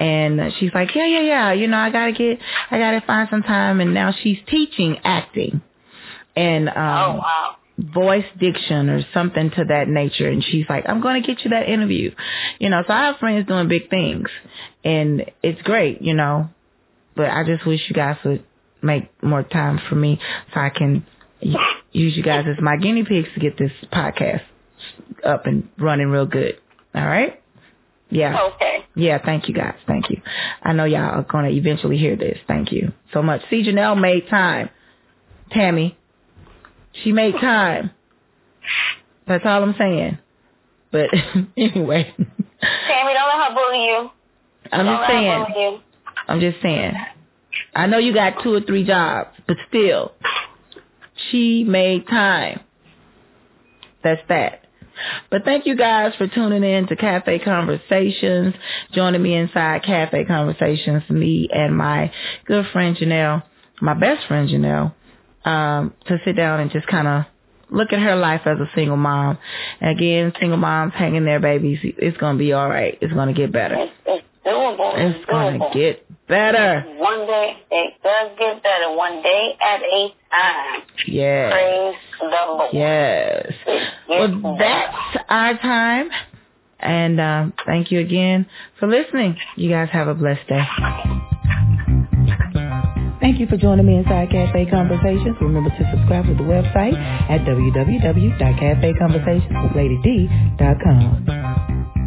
And she's like, yeah, yeah, yeah. You know, I gotta get, I gotta find some time. And now she's teaching acting and Oh um, wow. Voice diction or something to that nature. And she's like, I'm gonna get you that interview. You know, so I have friends doing big things, and it's great. You know, but I just wish you guys would make more time for me so I can use you guys as my guinea pigs to get this podcast up and running real good. All right. Yeah. Okay. Yeah, thank you guys. Thank you. I know y'all are going to eventually hear this. Thank you so much. See, Janelle made time. Tammy, she made time. That's all I'm saying. But anyway, Tammy, don't let her bully you. I'm don't just saying. you. I'm just saying. I know you got two or three jobs, but still, she made time. That's that. But thank you guys for tuning in to Cafe Conversations, joining me inside Cafe Conversations, me and my good friend Janelle, my best friend Janelle, um, to sit down and just kind of look at her life as a single mom. And again, single moms hanging their babies, it's going to be all right. It's going to get better. It's, it's doable. It's going to get better. One day, it does get better. One day at a time. Yeah. Praise the Lord. Yes. Well, that's our time. And um, thank you again for listening. You guys have a blessed day. Thank you for joining me inside Cafe Conversations. Remember to subscribe to the website at www.cafeconversationswithlady.com.